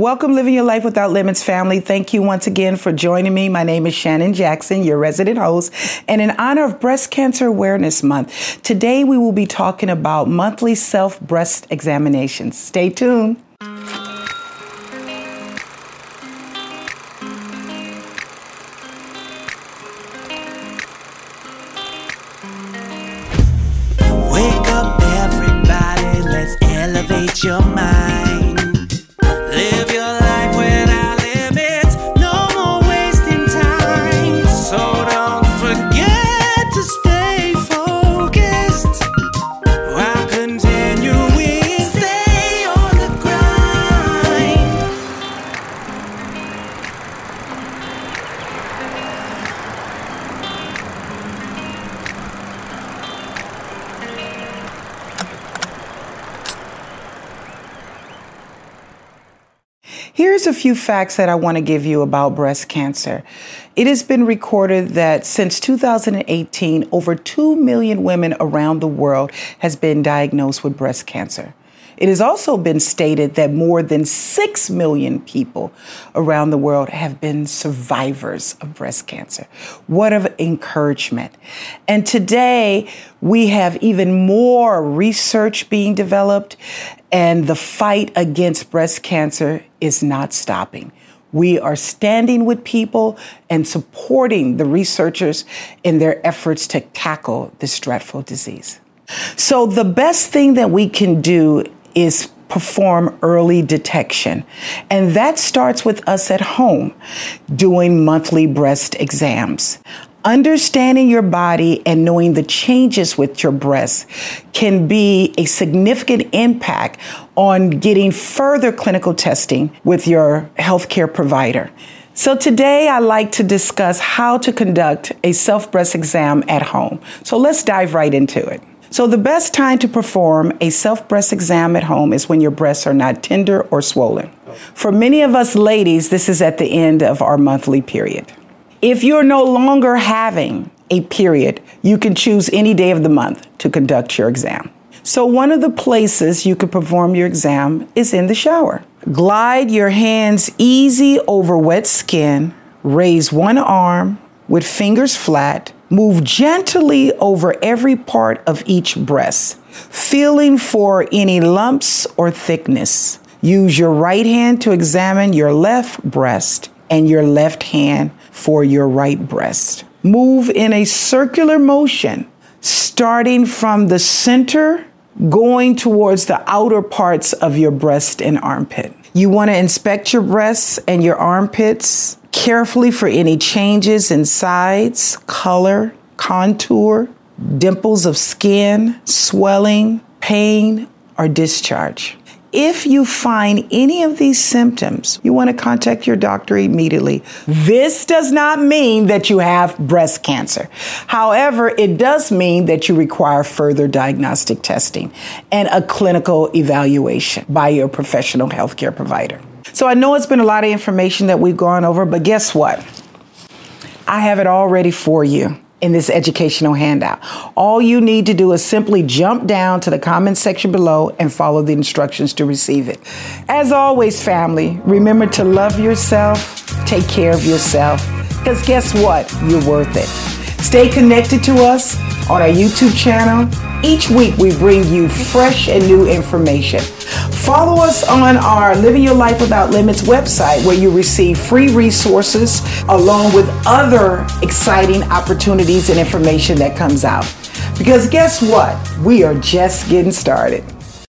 Welcome, Living Your Life Without Limits family. Thank you once again for joining me. My name is Shannon Jackson, your resident host. And in honor of Breast Cancer Awareness Month, today we will be talking about monthly self breast examinations. Stay tuned. Wake up, everybody, let's elevate your mind. Here's a few facts that I want to give you about breast cancer. It has been recorded that since 2018, over 2 million women around the world has been diagnosed with breast cancer. It has also been stated that more than 6 million people around the world have been survivors of breast cancer. What of encouragement. And today we have even more research being developed and the fight against breast cancer is not stopping. We are standing with people and supporting the researchers in their efforts to tackle this dreadful disease. So, the best thing that we can do is perform early detection. And that starts with us at home doing monthly breast exams. Understanding your body and knowing the changes with your breasts can be a significant impact on getting further clinical testing with your healthcare provider. So today I like to discuss how to conduct a self breast exam at home. So let's dive right into it. So the best time to perform a self breast exam at home is when your breasts are not tender or swollen. For many of us ladies, this is at the end of our monthly period. If you're no longer having a period, you can choose any day of the month to conduct your exam. So, one of the places you can perform your exam is in the shower. Glide your hands easy over wet skin, raise one arm with fingers flat, move gently over every part of each breast, feeling for any lumps or thickness. Use your right hand to examine your left breast and your left hand for your right breast. Move in a circular motion, starting from the center, going towards the outer parts of your breast and armpit. You want to inspect your breasts and your armpits carefully for any changes in size, color, contour, dimples of skin, swelling, pain, or discharge. If you find any of these symptoms, you want to contact your doctor immediately. This does not mean that you have breast cancer. However, it does mean that you require further diagnostic testing and a clinical evaluation by your professional healthcare provider. So I know it's been a lot of information that we've gone over, but guess what? I have it all ready for you in this educational handout. All you need to do is simply jump down to the comment section below and follow the instructions to receive it. As always, family, remember to love yourself, take care of yourself, because guess what? You're worth it. Stay connected to us on our YouTube channel. Each week we bring you fresh and new information. Follow us on our Living Your Life Without Limits website where you receive free resources along with other exciting opportunities and information that comes out. Because guess what? We are just getting started.